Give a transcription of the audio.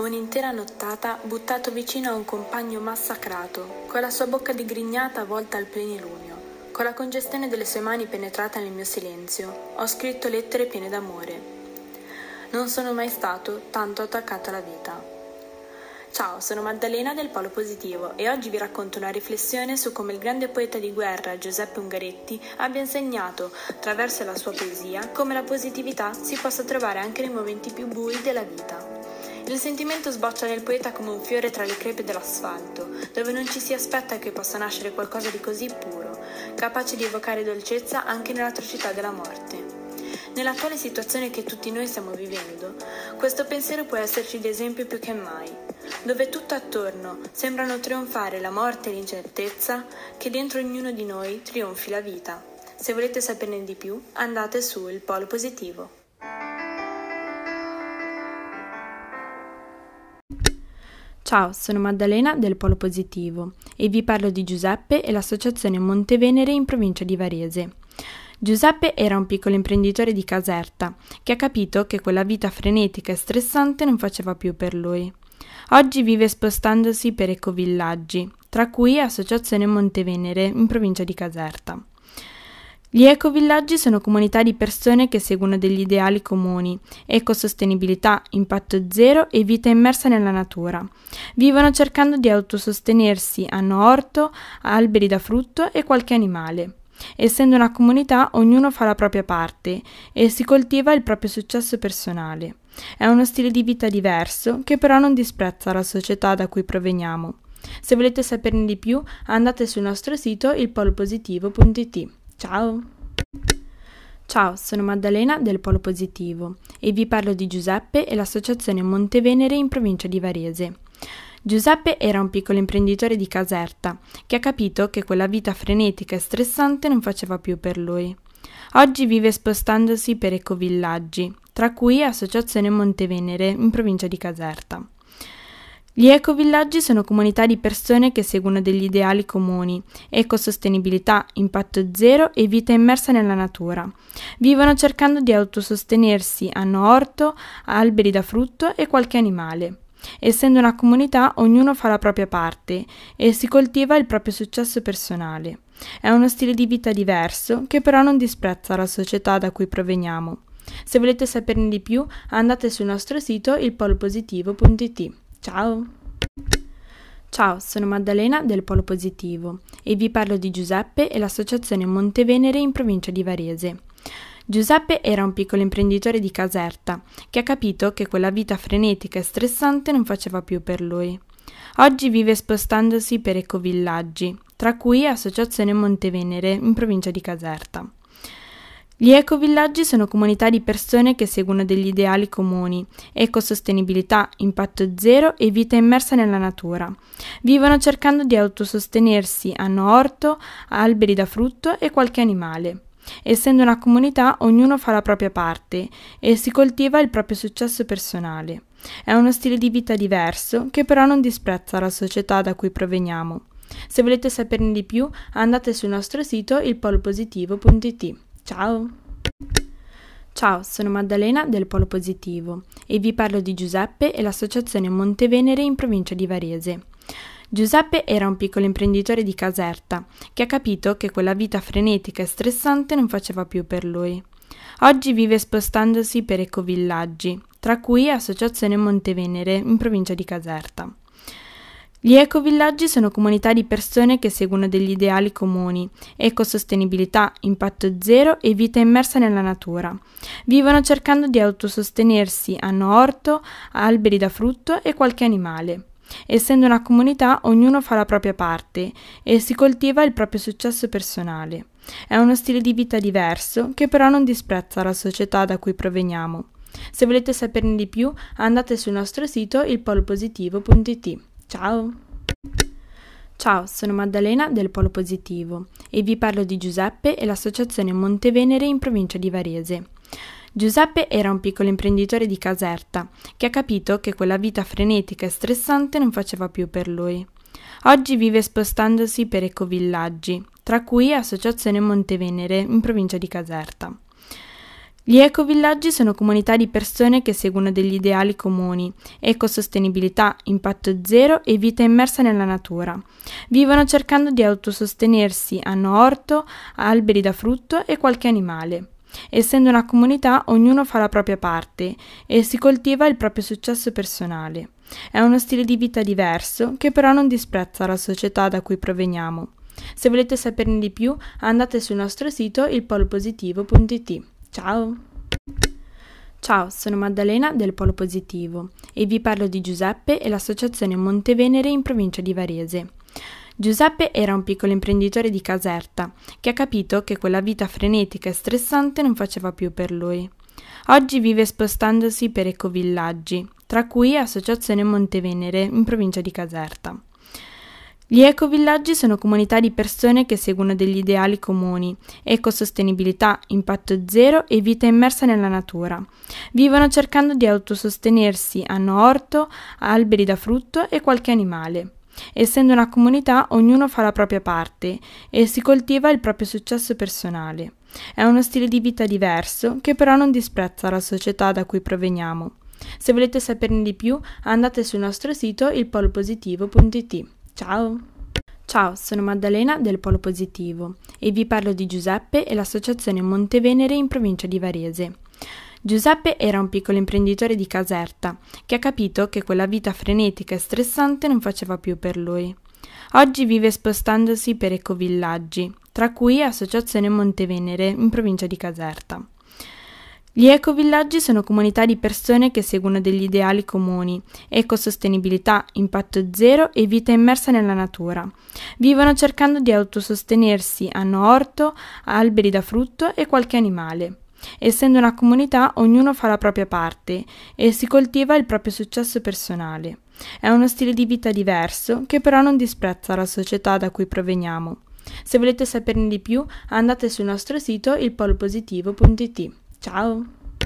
Un'intera nottata buttato vicino a un compagno massacrato, con la sua bocca digrignata volta al plenilunio, con la congestione delle sue mani penetrata nel mio silenzio, ho scritto lettere piene d'amore. Non sono mai stato tanto attaccato alla vita. Ciao, sono Maddalena del Polo Positivo e oggi vi racconto una riflessione su come il grande poeta di guerra Giuseppe Ungaretti abbia insegnato, attraverso la sua poesia, come la positività si possa trovare anche nei momenti più bui della vita. Il sentimento sboccia nel poeta come un fiore tra le crepe dell'asfalto, dove non ci si aspetta che possa nascere qualcosa di così puro, capace di evocare dolcezza anche nell'atrocità della morte. Nell'attuale situazione che tutti noi stiamo vivendo, questo pensiero può esserci d'esempio più che mai, dove tutto attorno sembrano trionfare la morte e l'incertezza, che dentro ognuno di noi trionfi la vita. Se volete saperne di più, andate su Il Polo Positivo. Ciao, sono Maddalena del Polo Positivo e vi parlo di Giuseppe e l'associazione Montevenere in provincia di Varese. Giuseppe era un piccolo imprenditore di Caserta, che ha capito che quella vita frenetica e stressante non faceva più per lui. Oggi vive spostandosi per ecovillaggi, tra cui Associazione Montevenere in provincia di Caserta. Gli ecovillaggi sono comunità di persone che seguono degli ideali comuni, ecosostenibilità, impatto zero e vita immersa nella natura. Vivono cercando di autosostenersi, hanno orto, alberi da frutto e qualche animale. Essendo una comunità, ognuno fa la propria parte e si coltiva il proprio successo personale. È uno stile di vita diverso che però non disprezza la società da cui proveniamo. Se volete saperne di più, andate sul nostro sito ilpolopositivo.it. Ciao! Ciao, sono Maddalena del Polo Positivo e vi parlo di Giuseppe e l'associazione Montevenere in provincia di Varese. Giuseppe era un piccolo imprenditore di Caserta, che ha capito che quella vita frenetica e stressante non faceva più per lui. Oggi vive spostandosi per ecovillaggi, tra cui Associazione Montevenere in provincia di Caserta. Gli ecovillaggi sono comunità di persone che seguono degli ideali comuni, ecosostenibilità, impatto zero e vita immersa nella natura. Vivono cercando di autosostenersi, hanno orto, alberi da frutto e qualche animale. Essendo una comunità, ognuno fa la propria parte e si coltiva il proprio successo personale. È uno stile di vita diverso che però non disprezza la società da cui proveniamo. Se volete saperne di più, andate sul nostro sito ilpolopositivo.it. Ciao! Ciao, sono Maddalena del Polo Positivo e vi parlo di Giuseppe e l'associazione Montevenere in provincia di Varese. Giuseppe era un piccolo imprenditore di Caserta, che ha capito che quella vita frenetica e stressante non faceva più per lui. Oggi vive spostandosi per ecovillaggi, tra cui Associazione Montevenere in provincia di Caserta. Gli ecovillaggi sono comunità di persone che seguono degli ideali comuni, ecosostenibilità, impatto zero e vita immersa nella natura. Vivono cercando di autosostenersi, hanno orto, alberi da frutto e qualche animale. Essendo una comunità, ognuno fa la propria parte e si coltiva il proprio successo personale. È uno stile di vita diverso che però non disprezza la società da cui proveniamo. Se volete saperne di più, andate sul nostro sito ilpolopositivo.it. Ciao! Ciao, sono Maddalena del Polo Positivo e vi parlo di Giuseppe e l'associazione Montevenere in provincia di Varese. Giuseppe era un piccolo imprenditore di Caserta, che ha capito che quella vita frenetica e stressante non faceva più per lui. Oggi vive spostandosi per ecovillaggi, tra cui Associazione Montevenere in provincia di Caserta. Gli ecovillaggi sono comunità di persone che seguono degli ideali comuni, ecosostenibilità, impatto zero e vita immersa nella natura. Vivono cercando di autosostenersi, hanno orto, alberi da frutto e qualche animale. Essendo una comunità, ognuno fa la propria parte e si coltiva il proprio successo personale. È uno stile di vita diverso che però non disprezza la società da cui proveniamo. Se volete saperne di più, andate sul nostro sito ilpolopositivo.it. Ciao! Ciao, sono Maddalena del Polo Positivo e vi parlo di Giuseppe e l'associazione Montevenere in provincia di Varese. Giuseppe era un piccolo imprenditore di Caserta, che ha capito che quella vita frenetica e stressante non faceva più per lui. Oggi vive spostandosi per ecovillaggi, tra cui Associazione Montevenere in provincia di Caserta. Gli ecovillaggi sono comunità di persone che seguono degli ideali comuni, ecosostenibilità, impatto zero e vita immersa nella natura. Vivono cercando di autosostenersi, hanno orto, alberi da frutto e qualche animale. Essendo una comunità, ognuno fa la propria parte e si coltiva il proprio successo personale. È uno stile di vita diverso che però non disprezza la società da cui proveniamo. Se volete saperne di più, andate sul nostro sito ilpolopositivo.it. Ciao! Ciao, sono Maddalena del Polo Positivo e vi parlo di Giuseppe e l'associazione Montevenere in provincia di Varese. Giuseppe era un piccolo imprenditore di Caserta che ha capito che quella vita frenetica e stressante non faceva più per lui. Oggi vive spostandosi per ecovillaggi, tra cui Associazione Montevenere in provincia di Caserta. Gli ecovillaggi sono comunità di persone che seguono degli ideali comuni, ecosostenibilità, impatto zero e vita immersa nella natura. Vivono cercando di autosostenersi, hanno orto, alberi da frutto e qualche animale. Essendo una comunità, ognuno fa la propria parte e si coltiva il proprio successo personale. È uno stile di vita diverso che però non disprezza la società da cui proveniamo. Se volete saperne di più, andate sul nostro sito ilpolopositivo.it. Ciao! Ciao, sono Maddalena del Polo Positivo e vi parlo di Giuseppe e l'associazione Montevenere in provincia di Varese. Giuseppe era un piccolo imprenditore di Caserta che ha capito che quella vita frenetica e stressante non faceva più per lui. Oggi vive spostandosi per ecovillaggi, tra cui Associazione Montevenere in provincia di Caserta. Gli ecovillaggi sono comunità di persone che seguono degli ideali comuni, ecosostenibilità, impatto zero e vita immersa nella natura. Vivono cercando di autosostenersi, hanno orto, alberi da frutto e qualche animale. Essendo una comunità, ognuno fa la propria parte e si coltiva il proprio successo personale. È uno stile di vita diverso che però non disprezza la società da cui proveniamo. Se volete saperne di più, andate sul nostro sito ilpolopositivo.it. Ciao!